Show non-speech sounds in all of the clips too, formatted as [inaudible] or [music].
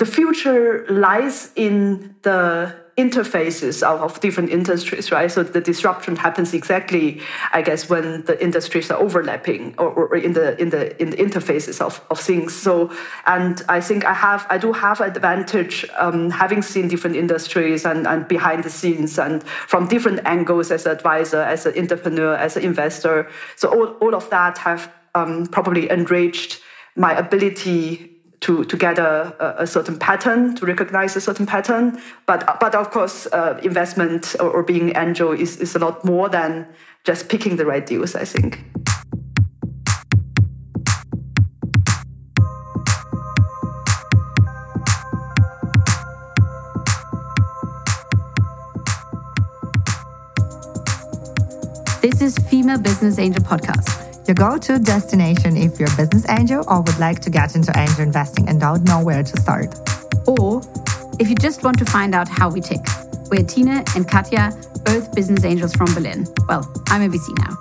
the future lies in the interfaces of, of, different industries, right? So the disruption happens exactly, I guess, when the industries are overlapping or, or in the in the in the interfaces of, of things. So, and I think I have I do have advantage um, having seen different industries and, and behind the scenes and from different angles as an advisor, as an entrepreneur, as an investor. So all, all of that have um, probably enriched my ability to, to get a, a certain pattern, to recognize a certain pattern. But, but of course, uh, investment or, or being angel is, is a lot more than just picking the right deals, I think. This is Female Business Angel Podcast your go to destination if you're a business angel or would like to get into angel investing and don't know where to start. Or if you just want to find out how we tick. We're Tina and Katja, both business angels from Berlin. Well, I'm a VC now.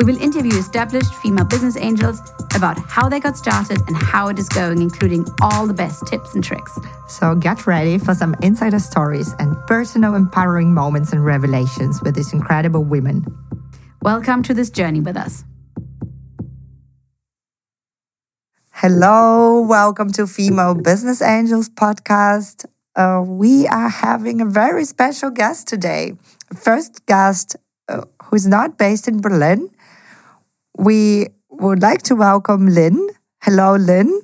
We will interview established female business angels about how they got started and how it is going, including all the best tips and tricks. So get ready for some insider stories and personal empowering moments and revelations with these incredible women. Welcome to this journey with us. Hello, welcome to Female Business Angels podcast. Uh, we are having a very special guest today. First guest uh, who's not based in Berlin. We would like to welcome Lin. Hello, Lin.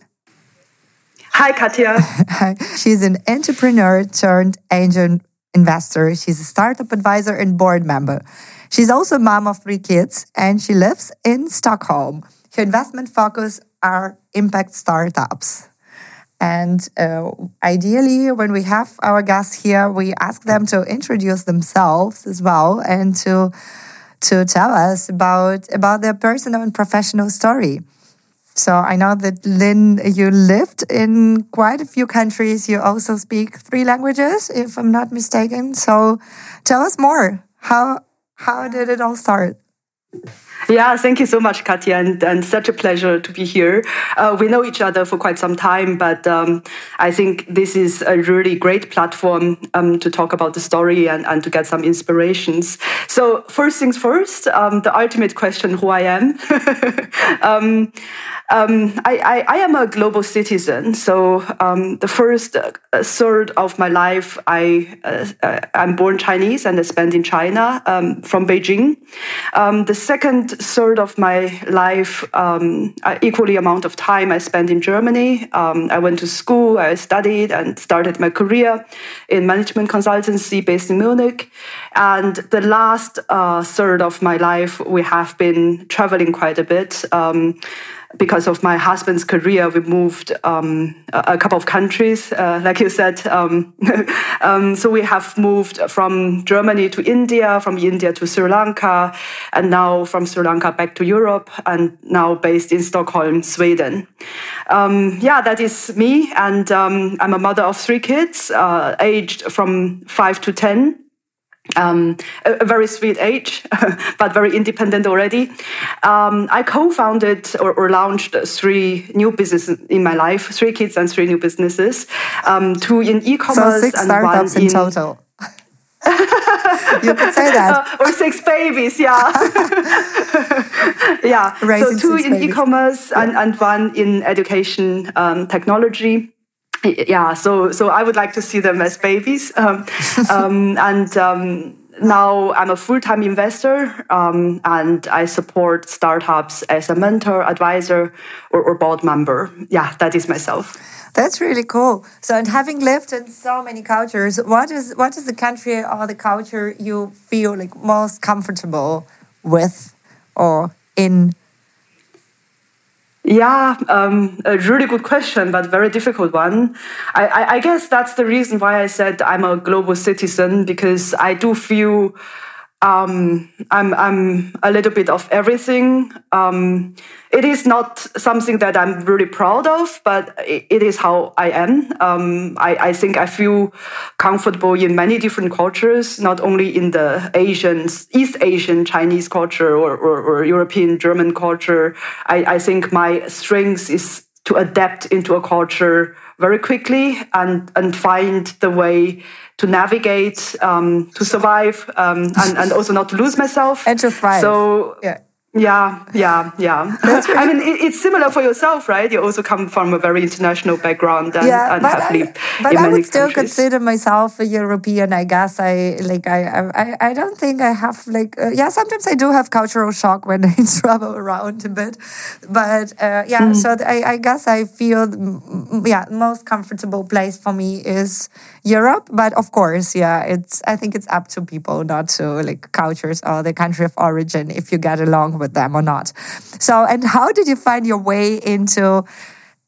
Hi, Katja. [laughs] She's an entrepreneur turned angel investor. She's a startup advisor and board member. She's also a mom of three kids and she lives in Stockholm. Her investment focus are impact startups. And uh, ideally, when we have our guests here, we ask them to introduce themselves as well and to to tell us about about their personal and professional story. So I know that Lin, you lived in quite a few countries. You also speak three languages, if I'm not mistaken. So tell us more. How how did it all start? Yeah, thank you so much, Katja, and, and such a pleasure to be here. Uh, we know each other for quite some time, but um, I think this is a really great platform um, to talk about the story and, and to get some inspirations. So, first things first, um, the ultimate question who I am. [laughs] Um, um, I, I, I, am a global citizen, so um, the first uh, third of my life, I uh, uh I'm born Chinese and I spent in China from Beijing. The second third of my life, um, equally amount of time I spent in Germany. Um, I went to school, I studied and started my career in management consultancy based in Munich. And the last uh, third of my life, we have been traveling quite a bit because of my husband's career, we moved um, a, couple of countries, uh, like you said. Um, [laughs] um, so we have moved from Germany to India, from India to Sri Lanka, and now from Sri Lanka back to Europe, and now based in Stockholm, Sweden. Um, yeah, that is me, and um, I'm a mother of three kids, uh, aged from five to ten um, a, a, very sweet age, [laughs] but very independent already. Um, I co-founded or, or, launched three new businesses in my life: three kids and three new businesses. Um, two in e-commerce so six and startups one in, in total. [laughs] you could say that. Uh, or six babies, yeah. [laughs] yeah. Raising so two in e-commerce yeah. and, and one in education um, technology yeah so so i would like to see them as babies. [laughs] Um, um, and um, now i'm a full-time investor um, and i support startups as a mentor advisor or, or, board member. Yeah that is myself. That's really cool. So and having lived in so many cultures what is what is the country or the culture you feel like most comfortable with or in yeah, um, a really good question, but very difficult one. I, I, I, guess that's the reason why I said I'm a global citizen because I do feel um, I'm I'm a little bit of everything. Um, it is not something that I'm really proud of, but it is how I am. Um, I, I, think I feel comfortable in many different cultures, not only in the Asian, East Asian Chinese culture or, or, or European German culture. I, I think my strength is to adapt into a culture very quickly and and find the way to navigate, um, to survive, um, and, and also not to lose myself. And to thrive. So yeah. Yeah, yeah, yeah. Really I mean, it, it's similar for yourself, right? You also come from a very international background and, yeah, and have I, lived but I would still countries. consider myself a European. I guess I like I I, I don't think I have like uh, yeah. Sometimes I do have cultural shock when [laughs] I travel around a bit, but uh, yeah. Hmm. So I, I guess I feel mm, yeah most comfortable place for me is Europe. But of course, yeah, it's I think it's up to people, not to like cultures or the country of origin if you get along with them or not. So, and how did you find your way into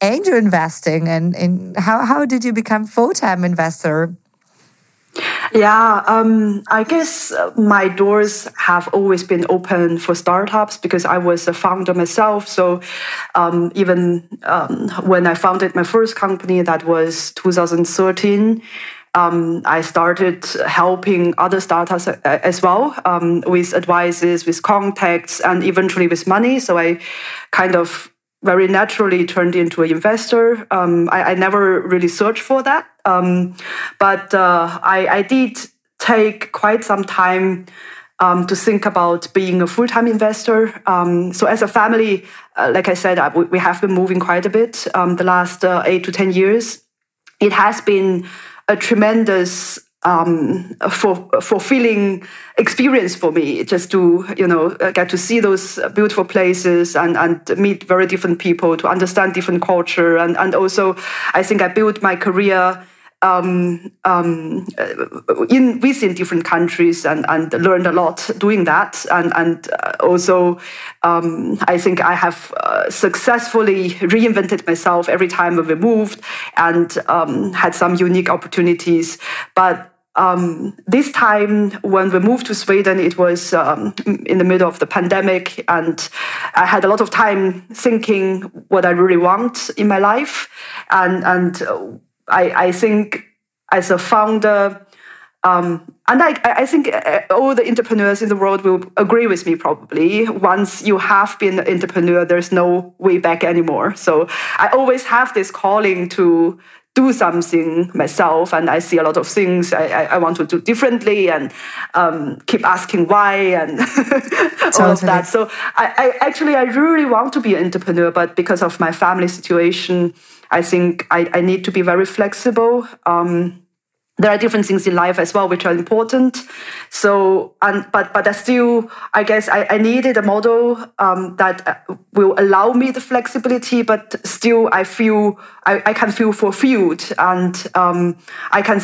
angel investing, and, and how how did you become full time investor? Yeah, um, I guess uh, my doors have always been open for startups because I was a founder myself. So um, even um, when I founded my first company, that was 2013. Um, I started helping other startups uh, as well um, with advices, with contacts, and eventually with money. So I kind of very naturally turned into an investor. Um, I, I, never really searched for that, um, but uh, I, I, did take quite some time um, to think about being a full-time investor. Um, so as a family, uh, like I said, I, we have been moving quite a bit the last uh, eight to ten years. It has been a tremendous um, for, fulfilling experience for me just to you know get to see those beautiful places and, and meet very different people to understand different culture. And, and also I think I built my career um, um, in within different countries and, and learned a lot doing that. And and also um, I think I have uh, successfully reinvented myself every time we moved and um, had some unique opportunities. But um, this time, when we moved to Sweden, it was um, in the middle of the pandemic, and I had a lot of time thinking what I really want in my life. And and I, I think as a founder, um, and I, I think all the entrepreneurs in the world will agree with me probably. Once you have been an entrepreneur, there's no way back anymore. So I always have this calling to do something myself and i see a lot of things i, I, I want to do differently and um, keep asking why and [laughs] all of that. So I, I, actually i really want to be an entrepreneur but because of my family situation i think i, I need to be very flexible um, there are different things in life as well which are important. So and but but I still i guess i, I needed a model um, that will allow me the flexibility but still i feel i, I can feel fulfilled and um, i can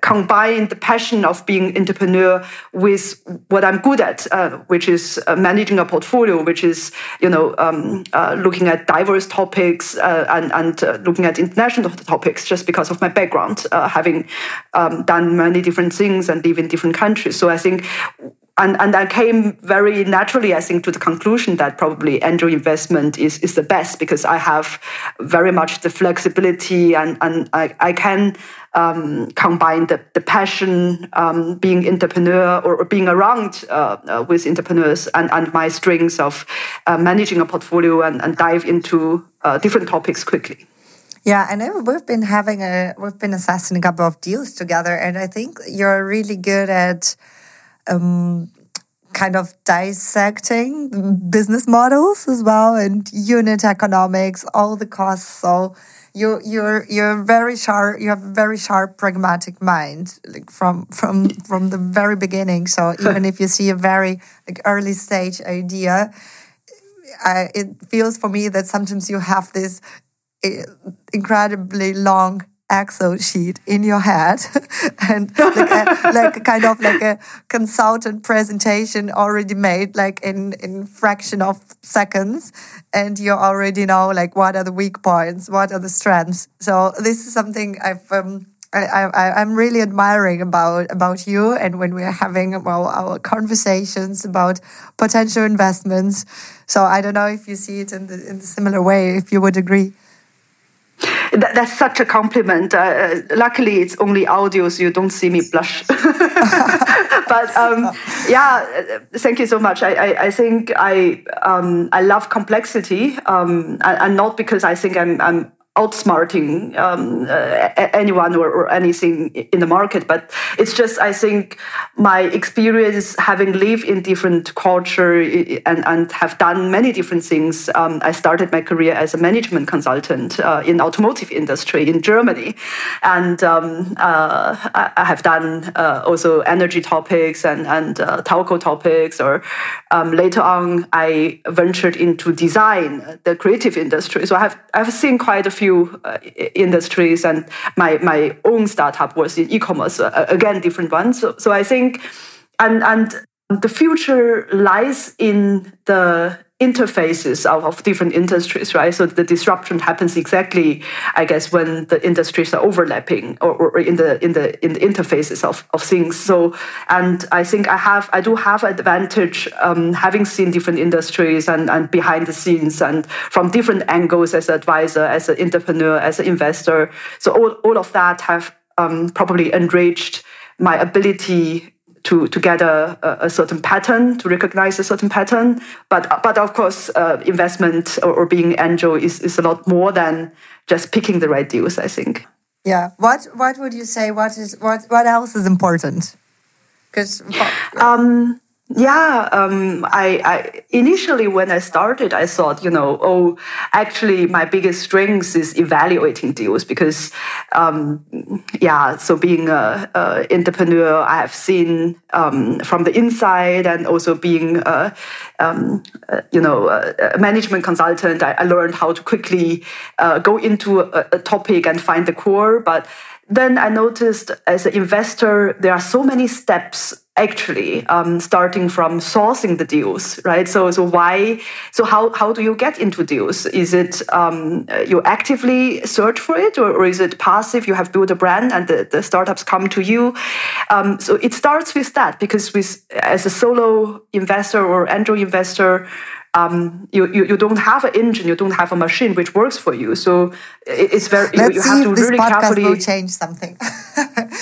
combine the passion of being entrepreneur with what i'm good at uh, which is uh, managing a portfolio which is you know um, uh, looking at diverse topics uh, and, and looking at international topics just because of my background having um, done many different things and live in different countries. So I think, and, and I came very naturally, I think, to the conclusion that probably angel investment is, is the best because I have very much the flexibility and, and I, I can um, combine the, the passion, um, being entrepreneur or, being around uh, uh, with entrepreneurs and, and my strengths of uh, managing a portfolio and, and dive into uh, different topics quickly. Yeah, and we've been having a we've been assessing a couple of deals together, and I think you're really good at um, kind of dissecting business models as well and unit economics, all the costs. So you you're you're very sharp. You have a very sharp, pragmatic mind, like from from from the very beginning. So [laughs] even if you see a very like early stage idea. I, it feels for me that sometimes you have this incredibly long Excel sheet in your head [laughs] and like a, like kind of like a consultant presentation already made like in in fraction of seconds and you already know like what are the weak points what are the strengths so this is something I've um, I, I, I'm really admiring about about you and when we're having well our conversations about potential investments. So I don't know if you see it in the in the similar way, if you would agree. That, that's such a compliment. Uh, luckily, it's only audio, so you don't see me blush. [laughs] but um, yeah, thank you so much. I, I, I think I um, I love complexity, um, and, and, not because I think I'm, I'm outsmarting um, uh, anyone or, or, anything in the market. But it's just, I think, my experience having lived in different culture and, and have done many different things. Um, I started my career as a management consultant uh, in automotive industry in Germany, and um, uh, I have done uh, also energy topics and and uh, telco topics. Or um, later on, I ventured into design, the creative industry. So I have I've seen quite a few uh, industries, and my my own startup was in e-commerce. Uh, again, different ones. So, so I think, and and the future lies in the interfaces of, of different industries, right? So the disruption happens exactly, I guess, when the industries are overlapping or, or in the in the in the interfaces of, of things. So and I think I have I do have advantage um, having seen different industries and, and behind the scenes and from different angles as an advisor, as an entrepreneur, as an investor. So all, all of that have um, probably enriched my ability to, to get a, a certain pattern, to recognize a certain pattern. But, but of course, uh, investment or, or, being angel is, is a lot more than just picking the right deals, I think. Yeah. What, what would you say? What, is, what, what else is important? Because um, yeah, um, I, I, initially when I started, I thought, you know, oh, actually, my biggest strength is evaluating deals because, um, yeah, so being a, a, entrepreneur, I have seen um, from the inside, and also being, a, um, you know, a, management consultant, I, I, learned how to quickly uh, go into a, a topic and find the core, but then I noticed as an investor, there are so many steps actually um, starting from sourcing the deals, right? So, so why? So how how do you get into deals? Is it um, you actively search for it, or, or, is it passive? You have built a brand and the, the startups come to you. Um, so it starts with that because with as a solo investor or angel investor um, you, you, you don't have an engine, you don't have a machine which works for you. So it's very Let's you, you have to this really carefully will change something. [laughs]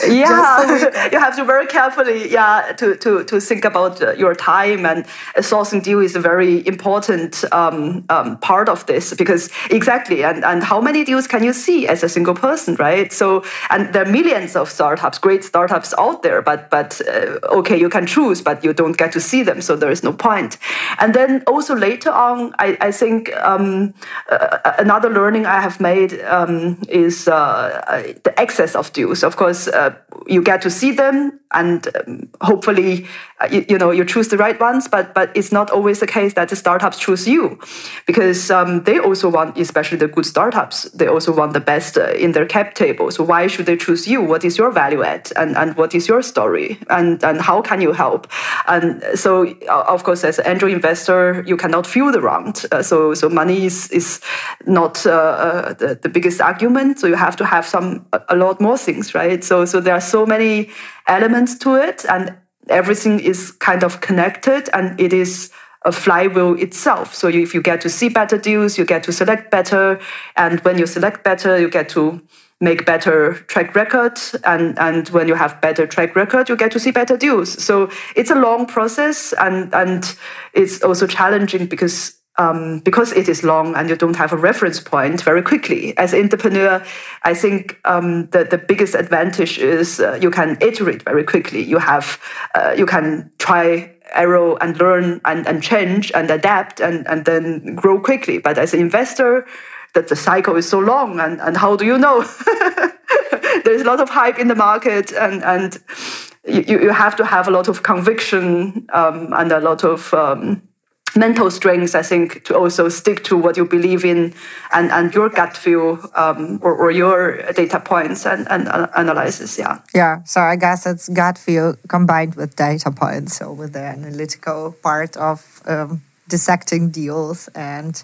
yeah, [laughs] you have to very carefully yeah to to to think about uh, your time and sourcing deal is a very important um, um, part of this because exactly and and how many deals can you see as a single person, right? So and there are millions of startups, great startups out there, but but uh, okay, you can choose, but you don't get to see them, so there is no point. And then also later on, I, I think um, uh, another learning I have made um, is uh, the excess of deals. Of course, uh, you get to see them, and um, hopefully, uh, you, you, know, you choose the right ones. But but it's not always the case that the startups choose you, because um, they also want, especially the good startups, they also want the best uh, in their cap table. So why should they choose you? What is your value add, and and what is your story, and and how can you help? And so, uh, of course, as an angel investor, you cannot feel the round. Uh, so so money is is not uh, uh, the, the biggest argument. So you have to have some a, a lot more things, right? So so there are so many elements to it, and everything is kind of connected, and it is a flywheel itself. So if you get to see better deals, you get to select better, and when you select better, you get to make better track record and and when you have better track record you get to see better deals so it's a long process and and it's also challenging because um, because it is long and you don't have a reference point very quickly. As an entrepreneur, I think um, the, the biggest advantage is uh, you can iterate very quickly. You have uh, you can try error and learn and, and change and adapt and, and then grow quickly. But as an investor, that the cycle is so long and, and how do you know? [laughs] There's a lot of hype in the market and, and you, you have to have a lot of conviction um, and a lot of um, mental strength, I think, to also stick to what you believe in and, and your gut feel um, or, or, your data points and, and uh, analysis. Yeah. Yeah. So I guess it's gut feel combined with data points. So with the analytical part of um, dissecting deals and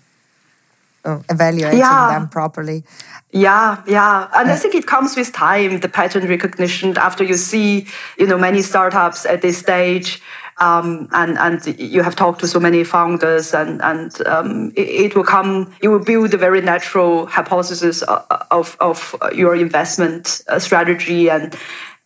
uh, evaluating yeah. them properly. Yeah, yeah, and I think it comes with time. The pattern recognition after you see, you know, many startups at this stage um, and and you have talked to so many founders, and and um, it, it, will come. You will build a very natural hypothesis of of your investment uh, strategy, and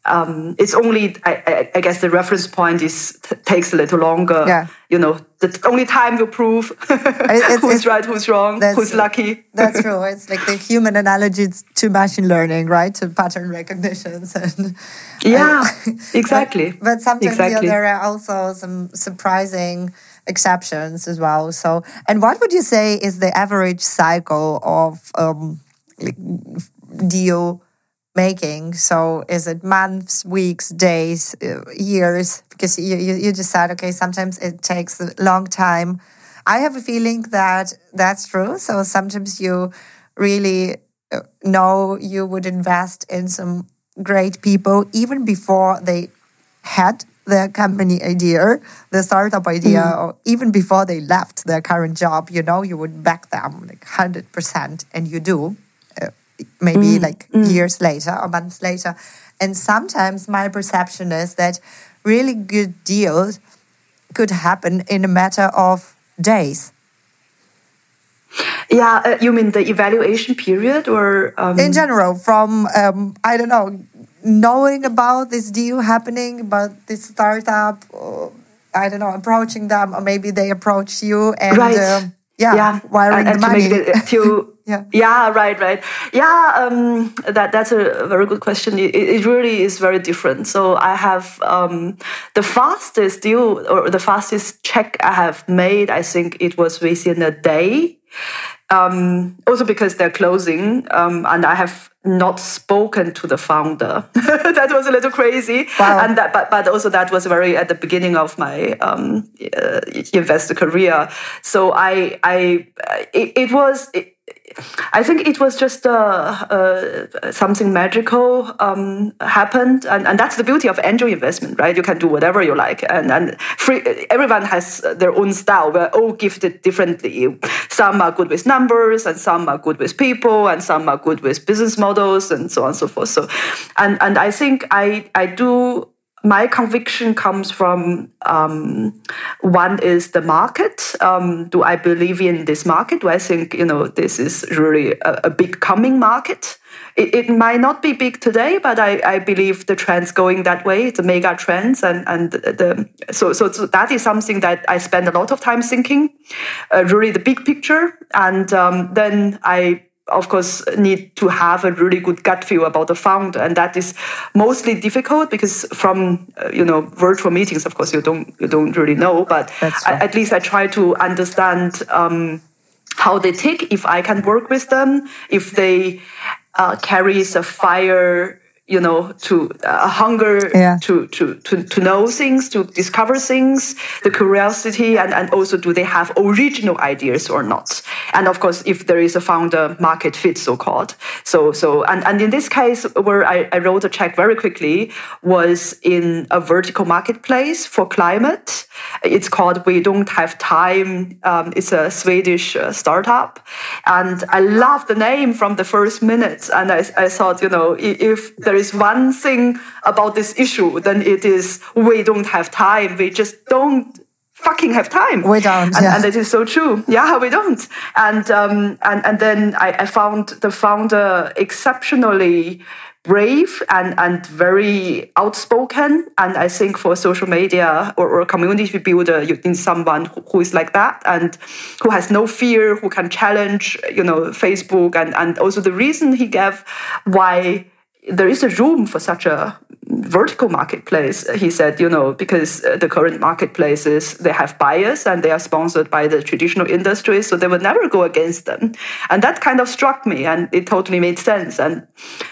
um, it's only I, I, I, guess the reference point is t- takes a little longer. Yeah. You know, the only time will prove [laughs] it's, who's it's, right, who's wrong, who's lucky. that's [laughs] true. It's like the human analogy to machine learning, right? To pattern recognitions [laughs] and yeah, and, exactly. But, but sometimes exactly. there are also some surprising exceptions as well. So, and what would you say is the average cycle of um, deal? Making. So is it months, weeks, days, uh, years? Because you, you, you just said, okay, sometimes it takes a long time. I have a feeling that that's true. So sometimes you really uh, know you would invest in some great people even before they had their company idea, the startup idea, mm. or even before they left their current job, you know, you would back them like 100%, and you do maybe mm. like mm. years later or months later. And sometimes my perception is that really good deals could happen in a matter of days. Yeah, uh, you mean the evaluation period or? Um... In general, from, um, I don't know, knowing about this deal happening, about this startup, or, I don't know, approaching them, or maybe they approach you and. Right. Um, yeah, yeah, wiring and, the money. To, the, to [laughs] yeah. Yeah. Right right. Yeah um, that that's a very good question. It, it, really is very different. So i have um, the fastest deal or the fastest check i have made i think it was within a day um, also because they're closing um, and i have not spoken to the founder. [laughs] That was a little crazy. Wow. and that but, but also that was very at the beginning of my um, uh, investor career. So i i it, it was it, I think it was just uh, uh, something magical um, happened, and, and that's the beauty of angel investment, right? You can do whatever you like, and and free, everyone has their own style. We're all gifted differently. Some are good with numbers, and some are good with people, and some are good with business models, and so on and so forth. So, and and I think I I do my conviction comes from um, one is the market. Um, do I believe in this market? Do I think you know this is really a, a big coming market? It, it, might not be big today, but I, I believe the trend's going that way. A mega trends, and and the so so, so that is something that I spend a lot of time thinking, uh, really the big picture, and um, then I of course need to have a really good gut feel about the founder. And that is mostly difficult because from uh, you know virtual meetings of course you don't you don't really know. But I, at least i try to understand um, how they tick if i can work with them if they uh, carries a fire you know to a hunger yeah. to, to to to know things to discover things the curiosity and and also do they have original ideas or not. And of course if there is a founder market fit so called. So so and and in this case where I, I wrote a check very quickly was in a vertical marketplace for climate. It's called we don't have time. Um, it's a swedish uh, startup. And i love the name from the first minute. And i, I thought you know if there there is one thing about this issue, then it is we don't have time. We just don't fucking have time. We don't, and, yeah. and it is so true. Yeah, we don't. And um, and and then I, I found the founder exceptionally brave and, and very outspoken. And I think for social media or, or community builder, you need someone who, who is like that and who has no fear, who can challenge, you know, Facebook. And, and also the reason he gave why there is a room for such a vertical marketplace he said you know because uh, the current marketplaces they have buyers and they are sponsored by the traditional industries so they will never go against them. And that kind of struck me and it totally made sense. And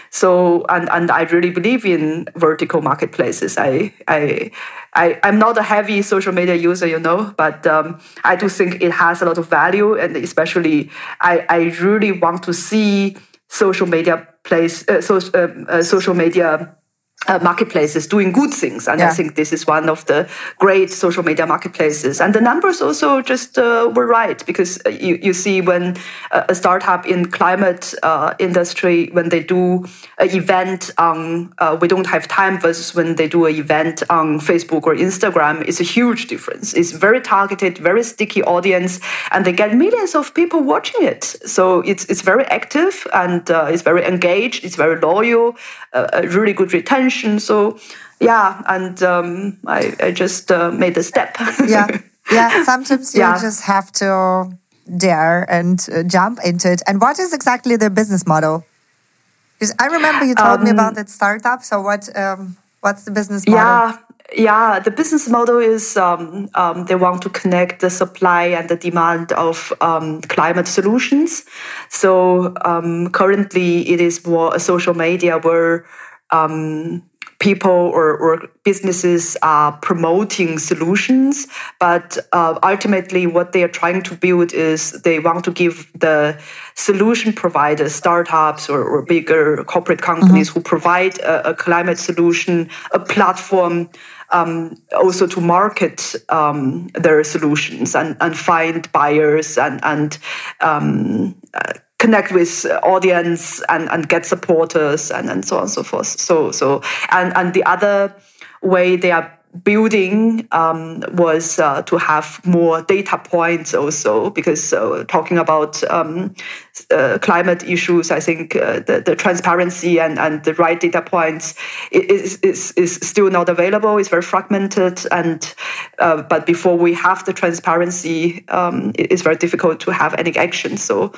so and and i really believe in vertical marketplaces. I i I, I'm not a heavy social media user, you know, but um, I do think it has a lot of value, and especially I, I really want to see social media place, uh, so, uh, uh, social media uh, marketplaces doing good things. And yeah. I think this is one of the great social media marketplaces. And the numbers also just uh, were right because uh, you, you see when a startup in climate uh, industry, when they do an event on uh, We Don't Have Time versus when they do an event on Facebook or Instagram, it's a huge difference. It's very targeted, very sticky audience, and they get millions of people watching it. So it's, it's very active and uh, it's very engaged, it's very loyal, a really good retention mission. So yeah, and um, I, I just uh, made a step. [laughs] yeah, yeah. Sometimes you Yeah. just have to dare and uh, jump into it. And what is exactly the business model? Because I remember you told me Um, about that startup. So what? Um, what's the business model? Yeah, yeah. The business model is um, um, they want to connect the supply and the demand of um, climate solutions. So um, currently, it is more a social media where um, people or, or businesses are promoting solutions, but uh, ultimately, what they are trying to build is they want to give the solution providers, startups or, or bigger corporate companies who provide a, a climate solution, a platform um, also to market um, their solutions and, and find buyers and, and um, uh, connect with audience and, and get supporters and, and so on and so forth. So so and and the other way they are building um, was uh, to have more data points also because uh, talking about um, uh, climate issues i think uh, the, the transparency and, and the right data points is, is, is still not available it's very fragmented and uh, but before we have the transparency um, it's very difficult to have any action so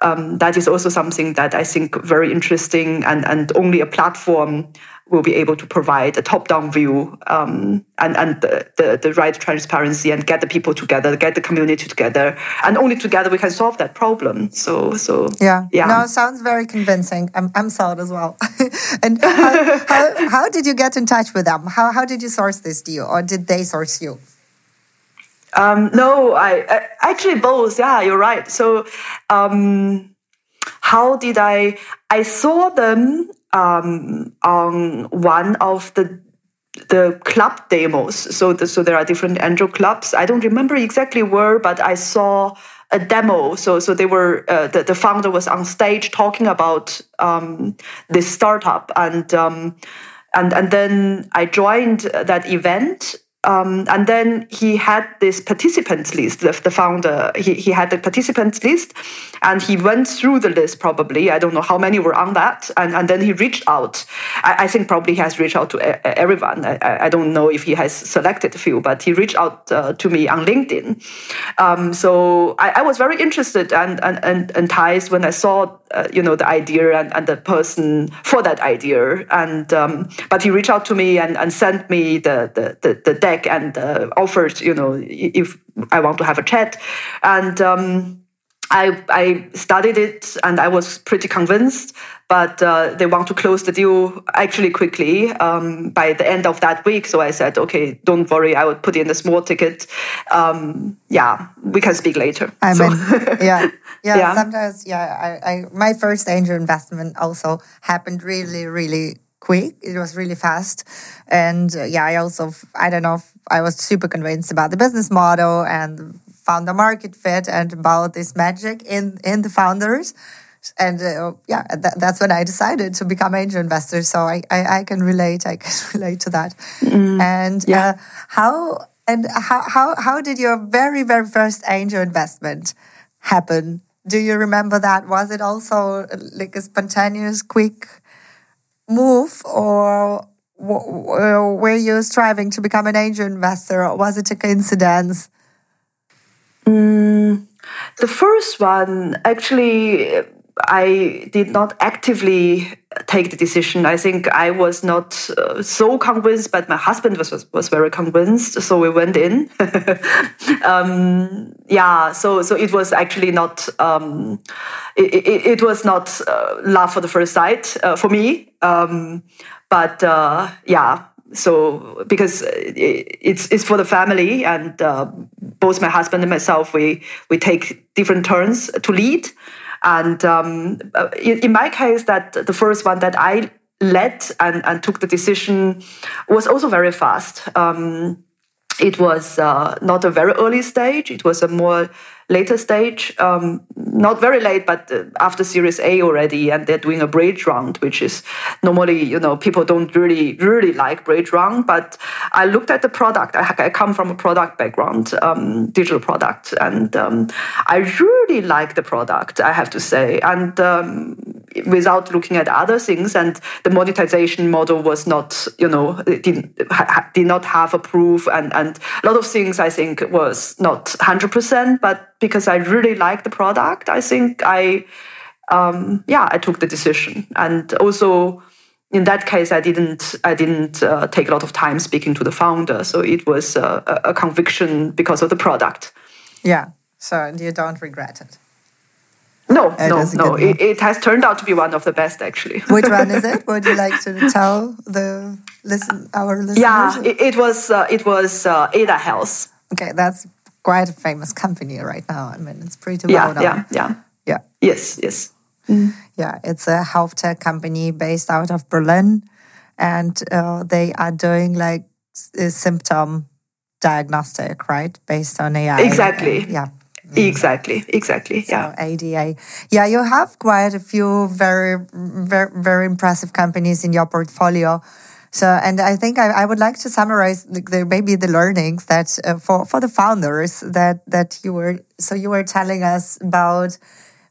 um, that is also something that I think very interesting, and, and only a platform will be able to provide a top-down view um, and, and the, the, the right transparency and get the people together, get the community together, and only together we can solve that problem. So, so Yeah. yeah. No, sounds very convincing. I'm, I'm sold as well. [laughs] and how, how, how did you get in touch with them? How, how did you source this deal, or did they source you? Um, no, I, I actually both. Yeah, you're right. So, um, how did I? I saw them um, on one of the the club demos. So, the, so there are different angel clubs. I don't remember exactly where, but I saw a demo. So, so they were uh, the the founder was on stage talking about um, this startup, and um, and and then I joined that event. Um, and then he had this participants list, the, the founder, he, he had the participants list and he went through the list probably. I don't know how many were on that. And, and then he reached out. I, I think probably he has reached out to everyone. I, I I don't know if he has selected a few, but he reached out uh, to me on LinkedIn. Um, so I, I was very interested and, and, and enticed when I saw, uh, you know, the idea and, and the person for that idea. And um, but he reached out to me and, and sent me the, the, the, the deck and uh, offered, you know, if I want to have a chat. And um, I, I studied it and I was pretty convinced, but uh, they want to close the deal actually quickly um, by the end of that week. So I said, okay, don't worry, I will put in a small ticket. Um, yeah, we can speak later. I So- mean, yeah, [laughs] yeah, Yeah. Sometimes, yeah. I, I, my first angel investment also happened really, really quick. It was really fast, and uh, yeah, I also, I don't know, if I was super convinced about the business model and found the market fit and about this magic in in the founders. And uh, yeah, that, that's when I decided to become angel investor. So I, I, I can relate. I can [laughs] relate to that. And Yeah. uh, how and how, how how did your very very first angel investment happen? Do you remember that? Was it also uh, like a spontaneous, quick move, or were you striving to become an angel investor, or was it a coincidence? Mm, the first one, actually, I did not actively take the decision. I think I was not uh, so convinced, but my husband was, was, was very convinced. So we went in. [laughs] um, yeah, so so it was actually not. Um, it, it, it was not uh, love for the first sight uh, for me. Um, but uh, yeah, so because it- it's it's for the family and uh, both my husband and myself we we take different turns to lead and um, uh, in, my case that the first one that i led and, and took the decision was also very fast. Um, it was uh, not a very early stage. It was a more later stage. Um, not very late but uh, after series a already and they're doing a bridge round which is normally you know people don't really really like bridge round but i looked at the product. I, I come from a product background um, digital product and um, i really like the product i have to say. And um, without looking at other things. And the monetization model was not, you know, did, did not have a proof. And, and a lot of things I think was not 100%. But because I really like the product, I think I, um, yeah, I took the decision. And also, in that case, I didn't I didn't uh, take a lot of time speaking to the founder, so it was uh, a conviction because of the product. Yeah, so you don't regret it. No, it no, no. It, it, has turned out to be one of the best, actually. Which one is it? [laughs] Would you like to tell the listen our listeners? Yeah, it, it was uh, it was uh, Ada Health. Okay, that's quite a famous company right now. I mean, it's pretty well yeah, known. Yeah, yeah, yeah. Yes, yes. Mm. Yeah, it's a health tech company based out of Berlin, and uh, they are doing like symptom diagnostic, right, based on AI. Exactly. And, yeah. Mm. Exactly, exactly. Yeah. Ada. Yeah, you have quite a few very, very, very impressive companies in your portfolio. So, and I think I, I would like to summarize the, maybe the learnings that uh, for for the founders that that you were. So you were telling us about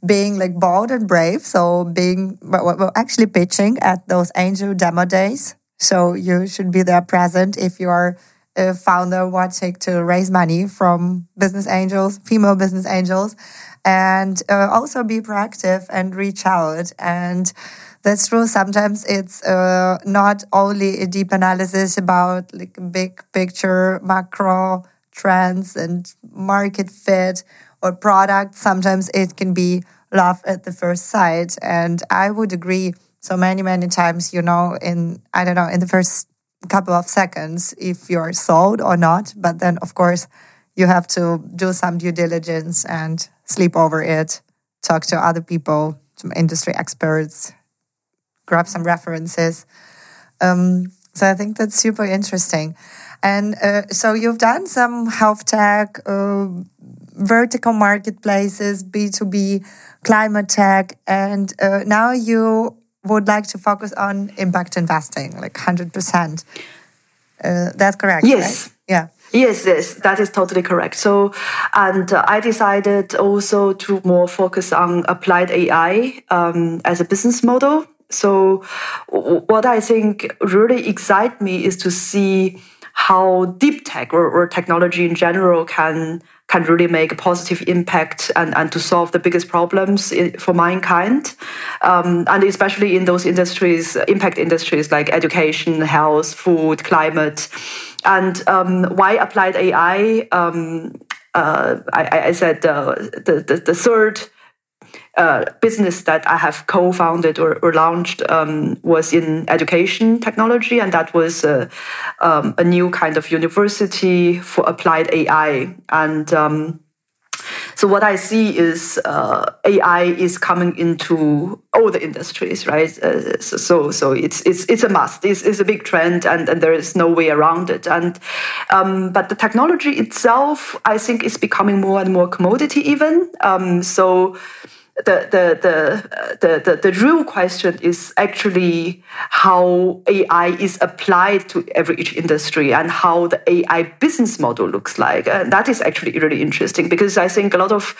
being like bold and brave. So being well, actually pitching at those angel demo days. So you should be there present if you are a founder wanting to raise money from business angels, female business angels, and uh, also be proactive and reach out. And that's true. Sometimes it's uh, not only a deep analysis about like big picture macro trends and market fit or product. Sometimes it can be love at the first sight. And I would agree so many, many times, you know, in, I don't know, in the first couple of seconds if you're sold or not. But then, of course, you have to do some due diligence and sleep over it, talk to other people, some industry experts, grab some references. Um, so I think that's super interesting. And uh, so you've done some health tech, uh, vertical marketplaces, B2B, climate tech, and uh, now you would like to focus on impact investing, like 100%. Uh, that's correct. Yes. Right? Yeah. Yes, yes, that is totally correct. So, and uh, I decided also to more focus on applied AI um, as a business model. So, what I think really excites me is to see how deep tech or, or technology in general can can really make a positive impact and, and to solve the biggest problems for mankind. Um, and especially in those industries, impact industries like education, health, food, climate. And um, why applied AI? Um, uh, I, I, said uh, the, the, the third uh, business that I have co-founded or, or launched um, was in education technology, and that was uh, um, a new kind of university for applied AI. And um, so what I see is uh, AI is coming into all the industries, right? Uh, so, so it's it's it's a must. It's, it's a big trend, and, and there is no way around it. And um, but the technology itself, I think, is becoming more and more commodity. Even um, so the, the, the, the, the, real question is actually how AI is applied to every each industry and how the AI business model looks like. And that is actually really interesting because I think a lot of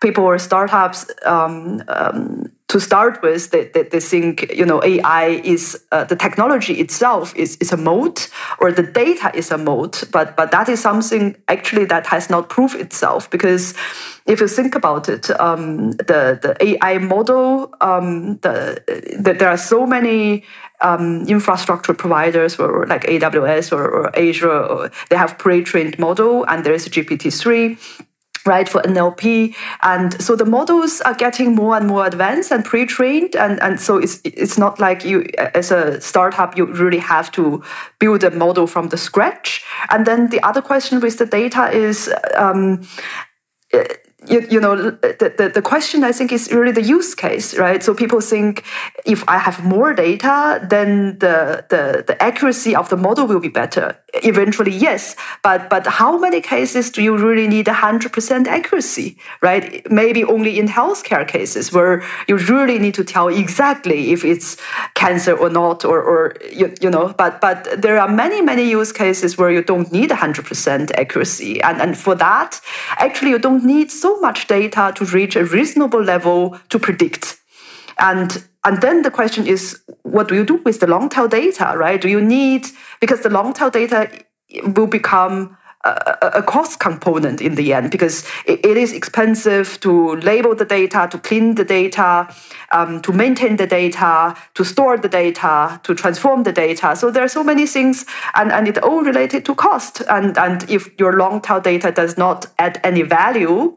people or startups um, um, to start with, they, they, they, think you know AI is uh, the technology itself is, is a moat or the data is a moat, but but that is something actually that has not proved itself because if you think about it, um, the the AI model, um, the, the, there are so many um, infrastructure providers or like AWS or, or Azure, or they have pre-trained model and there is GPT three right for NLP and so the models are getting more and more advanced and pre-trained. And, and so it's it's not like you as a startup you really have to build a model from the scratch. And then the other question with the data is um, you, you know the, the, the question i think is really the use case right? So people think if i have more data then the, the, the accuracy of the model will be better. Eventually yes. But but how many cases do you really need 100% accuracy right? Maybe only in healthcare cases where you really need to tell exactly if it's cancer or not or, or you, you know but but there are many many use cases where you don't need 100% accuracy. And and for that actually you don't need so much data to reach a reasonable level to predict and and then the question is, what do you do with the long tail data, right? Do you need because the long tail data will become a, cost component in the end because it, it is expensive to label the data, to clean the data, um, to maintain the data, to store the data, to transform the data. So there are so many things, and, and it's all related to cost. And, and if your long tail data does not add any value,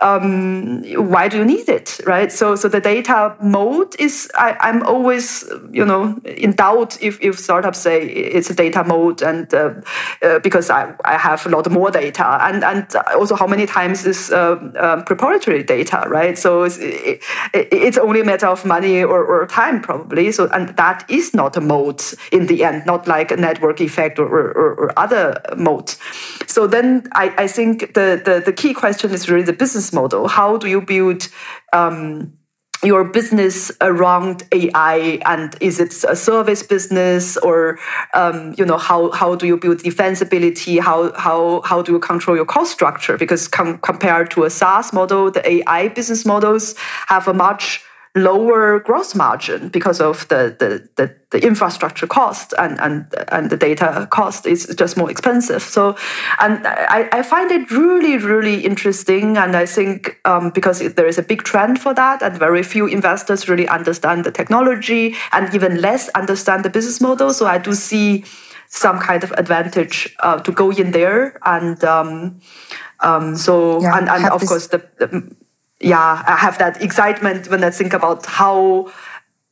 um, why do you need it, right? So, so the data moat is, I, I'm always, you know, in doubt if, if startups say it's a data moat and uh, uh, because I, I have a lot more data and, and also how many times is uh, um, proprietary data, right? So it's, it, it's only a matter of money or, or time probably. So, and that is not a moat in the end, not like a network effect or, or, or other moats. So then I, I think the, the, the key question is really the business model? How do you build um, your business around AI, and is it a service business, or um, you know how how do you build defensibility? How how how do you control your cost structure? Because com- compared to a SaaS model, the AI business models have a much lower gross margin because of the, the, the, the, infrastructure cost and, and, and the data cost is just more expensive. So, and I, I find it really, really interesting. And I think um, because there is a big trend for that, and very few investors really understand the technology and even less understand the business model. So, I do see some kind of advantage uh, to go in there. And um, um, so, yeah, and, and of this- course, the, the yeah, I have that excitement when I think about how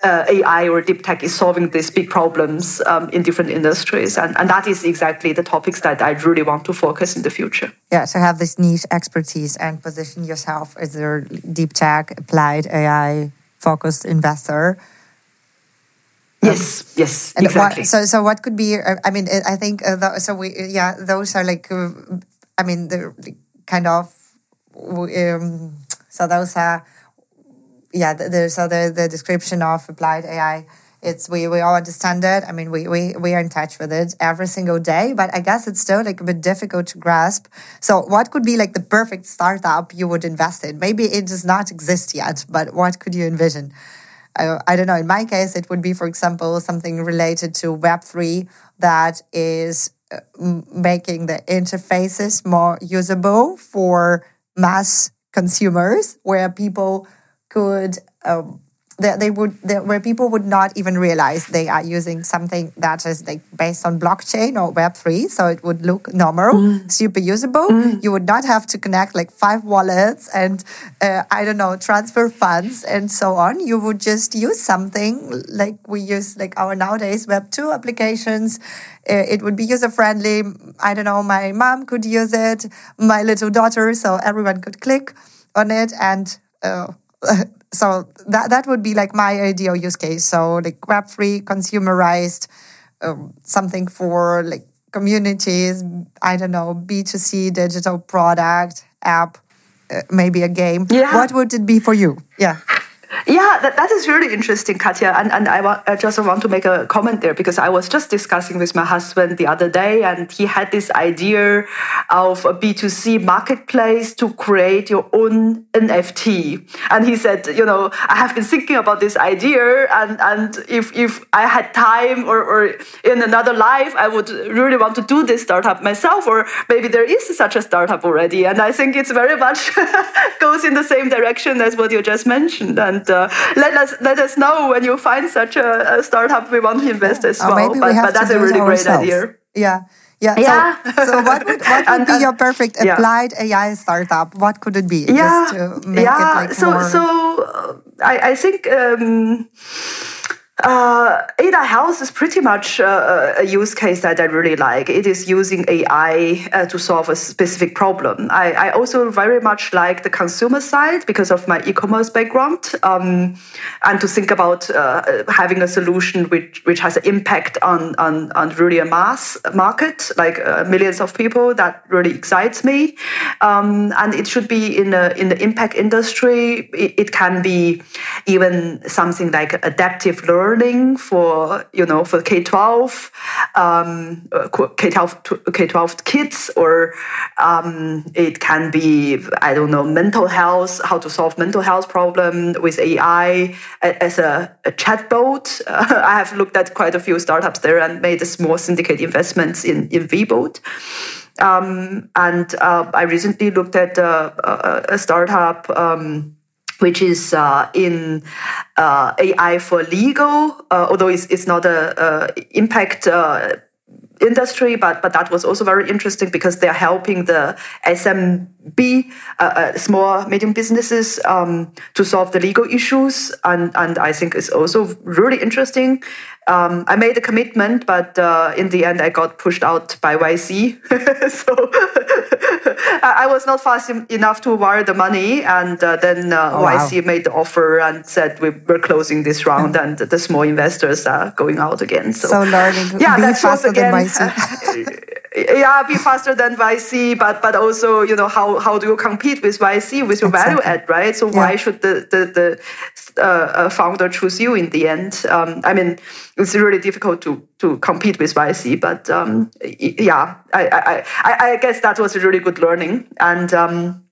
uh, AI or deep tech is solving these big problems um, in different industries. And, and that is exactly the topics that I really want to focus in the future. Yeah, so have this niche expertise and position yourself as a deep tech, applied AI focused investor. Yes, yes, exactly. What, so, so what could be? I mean, I think uh, so. We yeah, those are like, uh, I mean, the kind of um, so those are, yeah, the, so the, the description of applied AI, it's we, we all understand it. I mean, we, we, we are in touch with it every single day, but I guess it's still like a bit difficult to grasp. So what could be like the perfect startup you would invest in? Maybe it does not exist yet, but what could you envision? I, I don't know. In my case, it would be, for example, something related to Web3 that is uh, making the interfaces more usable for mass consumers where people could um, they, they would they, where people would not even realize they are using something that is like based on blockchain or web3 so it would look normal mm. super usable mm. you would not have to connect like five wallets and uh, i don't know transfer funds and so on you would just use something like we use like our nowadays web2 applications uh, it would be user friendly i don't know my mom could use it my little daughter so everyone could click on it and uh, [laughs] so that that would be like my ideal use case. So like web3, consumerized, um, something for like communities. I don't know, B two C digital product app, uh, maybe a game. Yeah. What would it be for you? Yeah. Yeah, that, that is really interesting, Katia. And, and I, wa- I just want to make a comment there because I was just discussing with my husband the other day, and he had this idea of a B2C marketplace to create your own NFT. And he said, You know, I have been thinking about this idea, and, and if, if I had time or, or in another life, I would really want to do this startup myself, or maybe there is such a startup already. And I think it's very much [laughs] goes in the same direction as what you just mentioned. And and uh, let us let us know when you find such a, a startup we want to invest as well. But, we but that's a really great idea. Yeah. Yeah. yeah. So, so what would, what would [laughs] and, be your perfect applied. AI startup? What could it be? Yeah. yeah. Like so more... so uh, I, I think. Um, uh, Ada Health is pretty much uh, a use case that I really like. It is using AI uh, to solve a specific problem. I, I, also very much like the consumer side because of my e-commerce background, um, and to think about uh, having a solution which which has an impact on on, on really a mass market, like uh, millions of people. That really excites me, um, and it should be in the in the impact industry. It, it can be even something like adaptive learning for you know for K twelve, um, K twelve K twelve kids, or um, it can be I don't know mental health, how to solve mental health problem with AI as a, a chatbot. Uh, [laughs] I have looked at quite a few startups there and made a small syndicate investments in in Woebot. Um, and uh, I recently looked at uh, a, a startup. Um, which is uh, in uh, AI for legal, uh, although it's, it's not a, a impact uh, industry, but but that was also very interesting because they are helping the SMB, uh, uh, small medium businesses, um, to solve the legal issues, and and I think it's also really interesting. Um, I made a commitment, but uh, in the end, I got pushed out by YC. [laughs] so [laughs] I was not fast enough to wire the money, and uh, then uh, oh, wow. YC made the offer and said we, are closing this [laughs] round, and the small investors are going out again. So, so learning, yeah, that shows again. Yeah, be faster than YC, but but also you know how how do you compete with YC with your exactly. value add, right? So yeah. why should the the, the uh, founder choose you in the end? Um, I mean, it's really difficult to to compete with YC, but um, yeah, I, I I I guess that was a really good learning and. Um,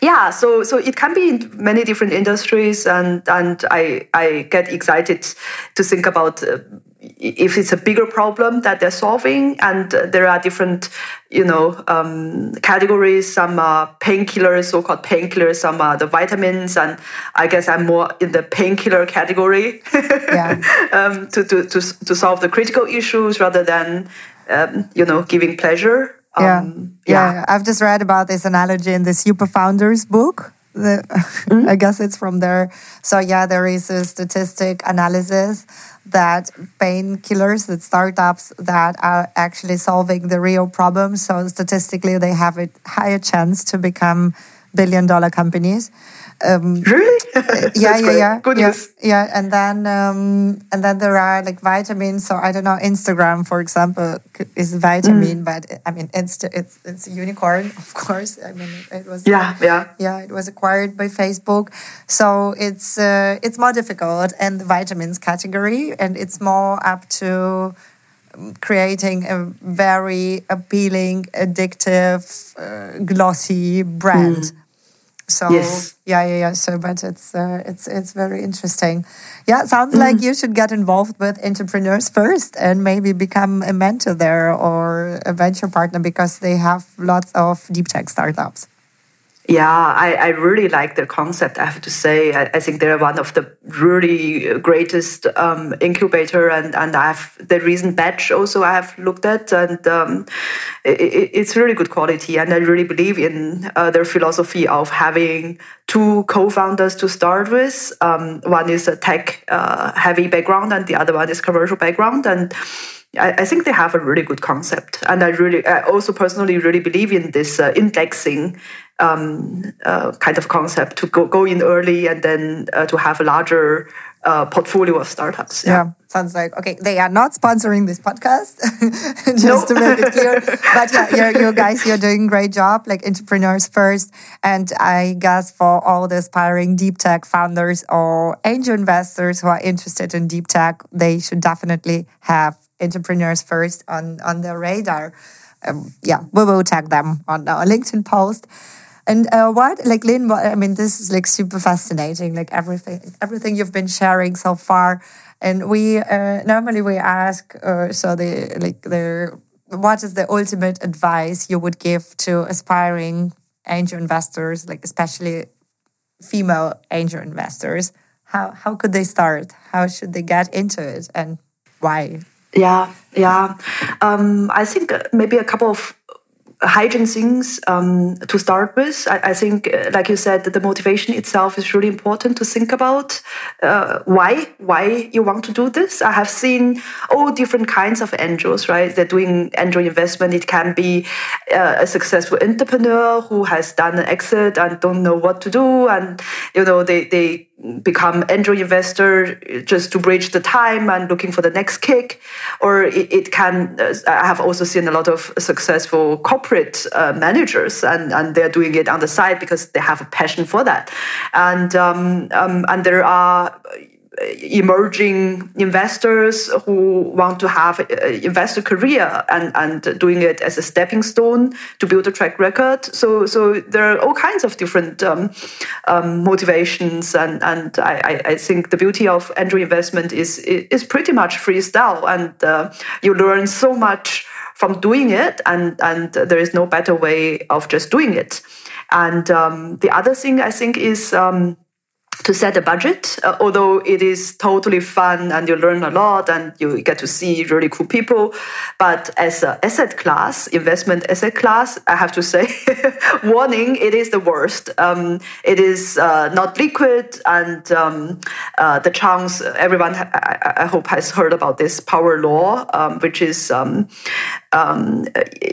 yeah so so it can be in many different industries and and i i get excited to think about uh, if it's a bigger problem that they're solving and there are different you know um, categories some are painkillers so-called painkillers some are the vitamins and i guess i'm more in the painkiller category yeah. [laughs] um, to, to, to, to solve the critical issues rather than um, you know giving pleasure yeah. Um, yeah. yeah, I've just read about this analogy in the Super Founders book. The, mm-hmm. I guess it's from there. So yeah, there is a statistic analysis that painkillers, that startups that are actually solving the real problem. So statistically, they have a higher chance to become billion dollar companies. Um, really? [laughs] [laughs] yeah, yeah, yeah. Good yeah. Yeah, and then um, and then there are like vitamins. So I don't know. Instagram, for example, is vitamin, mm. but I mean, it's it's it's a unicorn, [laughs] of course. I mean, it was yeah, yeah, yeah. It was acquired by Facebook, so it's uh, it's more difficult and the vitamins category, and it's more up to um, creating a very appealing, addictive, uh, glossy brand. Mm so yes. yeah, yeah, yeah. So, but it's uh, it's it's very interesting. Yeah, sounds mm. like you should get involved with entrepreneurs first and maybe become a mentor there or a venture partner because they have lots of deep tech startups. Yeah, I, I really like their concept. I have to say, I, I think they're one of the really greatest um, incubator, and and I have the recent batch also I have looked at, and um, it, it's really good quality. And I really believe in uh, their philosophy of having two co-founders to start with. Um, one is a tech uh, heavy background, and the other one is commercial background, and I, I, think they have a really good concept, and I really, I also personally really believe in this uh, indexing um, uh, kind of concept to go, go in early and then uh, to have a larger uh, portfolio of startups. Yeah. yeah. sounds like okay. They are not sponsoring this podcast, [laughs] just to make it clear. [laughs] but yeah, you you guys, you're doing a great job, like entrepreneurs first. And I guess for all the aspiring deep tech founders or angel investors who are interested in deep tech, they should definitely have entrepreneurs first on on their radar. Um, yeah, we will tag them on our LinkedIn post. And uh, what, like Lin, what, I mean, this is like super fascinating, like everything, everything you've been sharing so far. And we uh, normally we ask, uh, so the like the what is the ultimate advice you would give to aspiring angel investors, like especially female angel investors? How how could they start? How should they get into it, and why? Yeah, yeah. Um, I think maybe a couple of hygiene things um, to start with. I, I, think, uh, like you said, the motivation itself is really important to think about. Uh, why? Why you want to do this? I have seen all different kinds of angels, right? They're doing angel investment. It can be uh, a successful entrepreneur who has done an exit and don't know what to do, and you know they they become angel investor just to bridge the time and looking for the next kick or it, it can uh, i have also seen a lot of successful corporate uh, managers and, and they're doing it on the side because they have a passion for that. And um, um, and there are emerging investors who want to have an investor career and, and doing it as a stepping stone to build a track record. So, so there are all kinds of different um, um, motivations, and, and I, I think the beauty of angel investment is is pretty much freestyle, and uh, you learn so much from doing it, and and there is no better way of just doing it. And um, the other thing I think is um, to set a budget, uh, although it is totally fun and you learn a lot and you get to see really cool people. But as an asset class, investment asset class, I have to say, [laughs] warning, it is the worst. Um, it is uh, not liquid and um, uh, the chance, everyone I, I, hope has heard about this power law, um, which is um, um,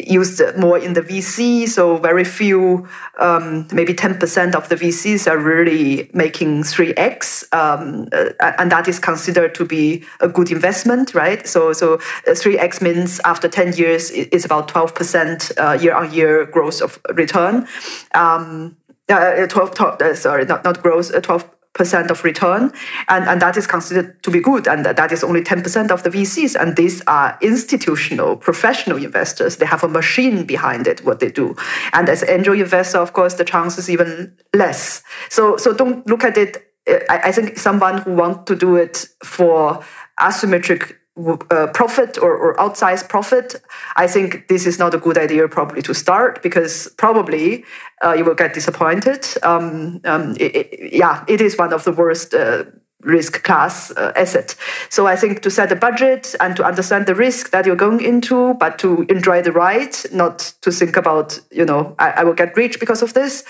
used more in the VC. So very few, um, maybe 10% of the VCs are really making 3x, um, uh, and that is considered to be a good investment, right? So, so 3x uh, means after 10 years is about 12% uh, year on year growth of return. Um, uh, 12, 12 uh, sorry, not, not growth, 12 percent of return, and, and that is considered to be good, and that is only 10% of the VCs, and these are institutional, professional investors. They have a machine behind it, what they do. And as angel investor, of course, the chance is even less. So, so don't look at it. Uh, I, I think someone who wants to do it for asymmetric uh, profit or, or outsized profit, I think this is not a good idea probably to start because probably uh, you will get disappointed. Um, um, it, it, yeah, it is one of the worst uh, risk class uh, asset. So I think to set a budget and to understand the risk that you're going into, but to enjoy the ride, not to think about, you know, I, I will get rich because of this.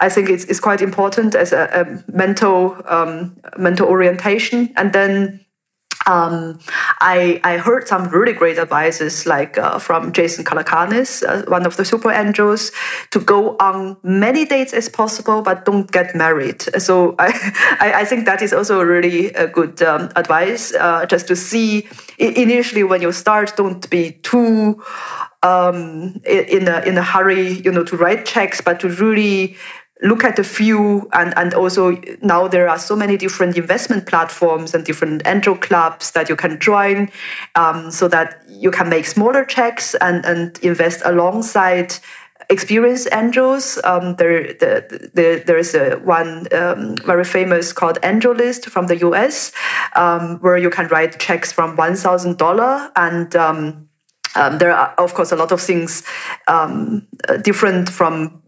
I think it's, it's quite important as a, a mental um, mental orientation. And then um, I, I heard some really great advices, like uh, from Jason Calacanis, uh, one of the super angels, to go on many dates as possible, but don't get married. So [laughs] I, I think that is also really a good um, advice, uh, just to see initially when you start, don't be too um, in a in a hurry, you know, to write checks, but to really look at a few and, and also now there are so many different investment platforms and different angel clubs that you can join um, so that you can make smaller checks and, and invest alongside experienced angels. Um, there, the, the, there is a one um, very famous called AngelList from the US, um, where you can write checks from one thousand dollar and. Um, um, there are, of course, a lot of things um, uh, different from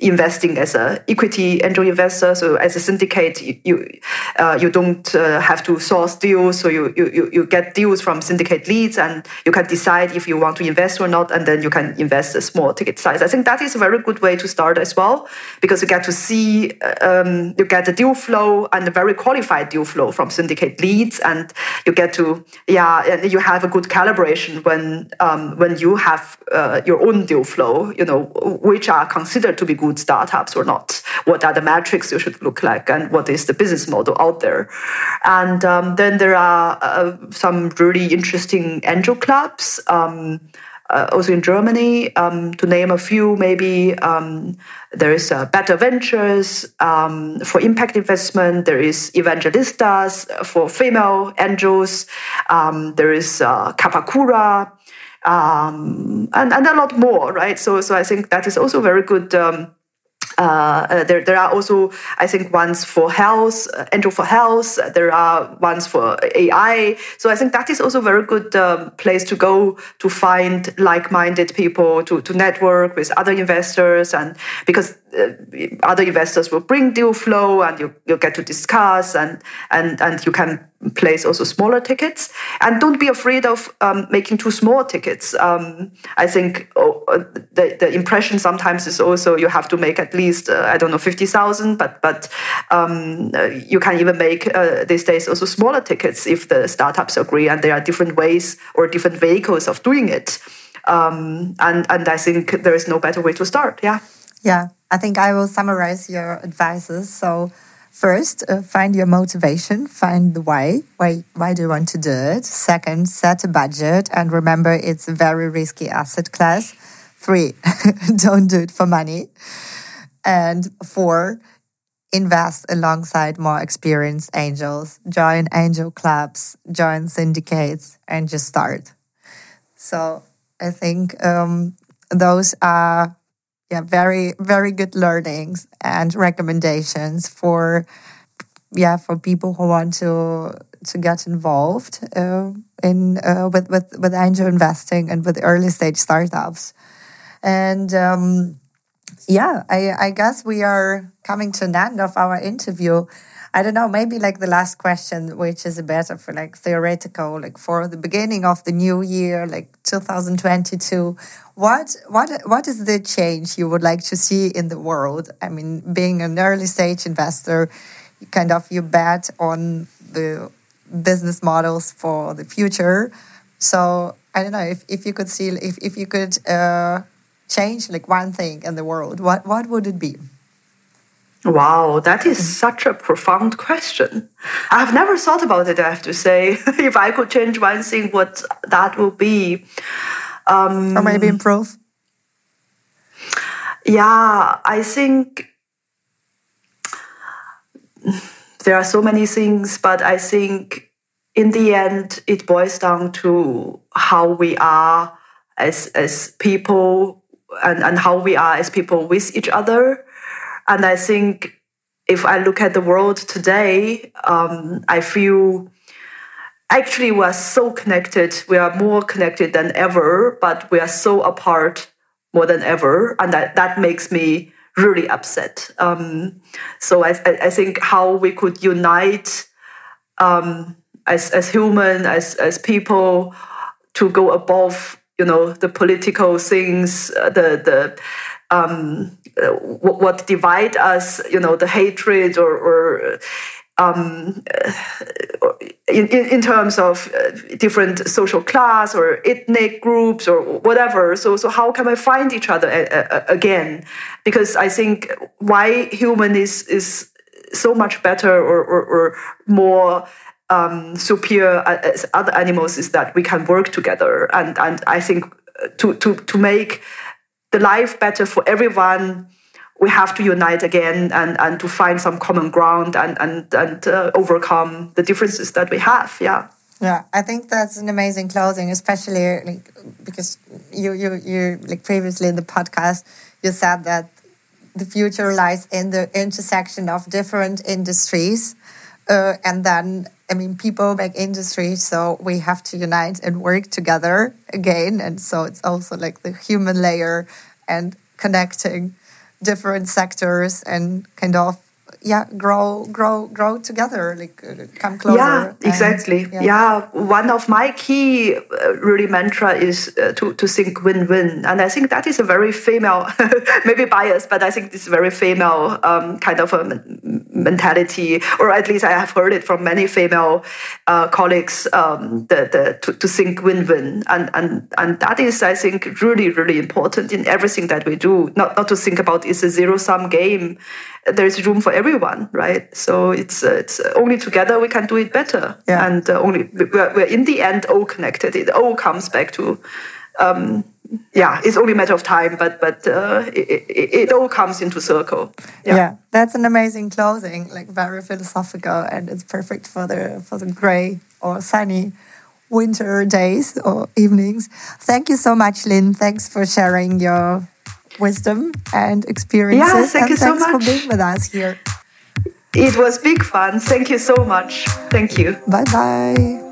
investing as a equity angel investor. So as a syndicate, you you, uh, you don't uh, have to source deals. So you, you you get deals from syndicate leads, and you can decide if you want to invest or not, and then you can invest a small ticket size. I think that is a very good way to start as well, because you get to see um, you get a deal flow and a very qualified deal flow from syndicate leads, and you get to yeah, and you have a good calibration when um, when you have uh, your own deal flow. You know which are considered to be good startups or not? What are the metrics you should look like, and what is the business model out there? And um, then there are uh, some really interesting angel clubs. Um, uh, also in Germany, um, to name a few, maybe um, there is uh, Better Ventures um, for impact investment. There is Evangelistas for female angels. Um, there is uh, Kapakura um, and, and a lot more, right? So, so I think that is also very good. Um, uh, uh, there, there are also, I think, ones for health, uh, for health. There are ones for AI. So I think that is also a very good um, place to go to find like-minded people, to, to network with other investors, and because uh, other investors will bring deal flow, and you you get to discuss, and and and you can place also smaller tickets. And don't be afraid of um, making too small tickets. Um, i think oh, uh, the, the impression sometimes is also you have to make at least uh, i don't know 50000 but but um, uh, you can even make uh, these days also smaller tickets if the startups agree and there are different ways or different vehicles of doing it. Um, and and i think there is no better way to start. Yeah. Yeah i think i will summarize your advices so First, uh, find your motivation, find the why. Why why do you want to do it? Second, set a budget and remember it's a very risky asset class. Three, [laughs] don't do it for money. And four, invest alongside more experienced angels, join angel clubs, join syndicates, and just start. So I think um, those are yeah very very good learnings and recommendations for yeah for people who want to to get involved uh, in uh, with with with angel investing and with early stage startups and. Um, yeah, I, I guess we are coming to an end of our interview. I don't know, maybe like the last question, which is a bit of like theoretical, like for the beginning of the new year, like 2022, what what what is the change you would like to see in the world? I mean, being an early stage investor, kind of you bet on the business models for the future. So I don't know if, if you could see if, if you could uh, change like one thing in the world, what what would it be? Wow, that is such a profound question. I've never thought about it, I have to say. [laughs] if I could change one thing, what that would be. Um, or maybe improve? Yeah, I think there are so many things, but I think in the end, it boils down to how we are as, as people and, and how we are as people with each other. And I think if I look at the world today, um, I feel actually we are so connected. We are more connected than ever, but we are so apart more than ever. And that, that makes me really upset. Um, so I, I think how we could unite um, as, as human, as, as people, to go above you know the political things, uh, the the um, uh, what, divide us, you know, the hatred or, or um, uh, in, in terms of different social class or ethnic groups or whatever. So, so how can we find each other again? Because I think why human is is so much better or, or, or more um, superior as other animals is that we can work together. And, and I think to, to, to make the life better for everyone, we have to unite again and, and to find some common ground and, and, and uh, overcome the differences that we have. Yeah. Yeah, I think that's an amazing closing, especially like, because you, you, you, like previously in the podcast, you said that the future lies in the intersection of different industries. Uh, and then I mean, people make industry, so we have to unite and work together again. And so it's also like the human layer and connecting different sectors and kind of yeah grow grow grow together like uh, come closer yeah exactly and, yeah. yeah. one of my key uh, really mantra is uh, to, to think win-win and i think that is a very female [laughs] maybe biased but i think this very female um, kind of a mentality or at least i have heard it from many female uh, colleagues um, the, the, to, to think win-win and, and and that is i think really really important in everything that we do not not to think about it's a zero-sum game there's room for everyone, right? So it's uh, it's only together we can do it better, yeah. and uh, only we're, we're, in the end all connected. It all comes back to. Um, yeah, it's only a matter of time, but but uh, it, it, it, all comes into circle. Yeah. yeah. that's an amazing closing, like very philosophical, and it's perfect for the for the gray or sunny winter days or evenings. Thank you so much, Lin. Thanks for sharing your wisdom and experiences. Yeah, thank and you so much for being with us here. It was big fun. Thank you so much. Thank you. Bye bye.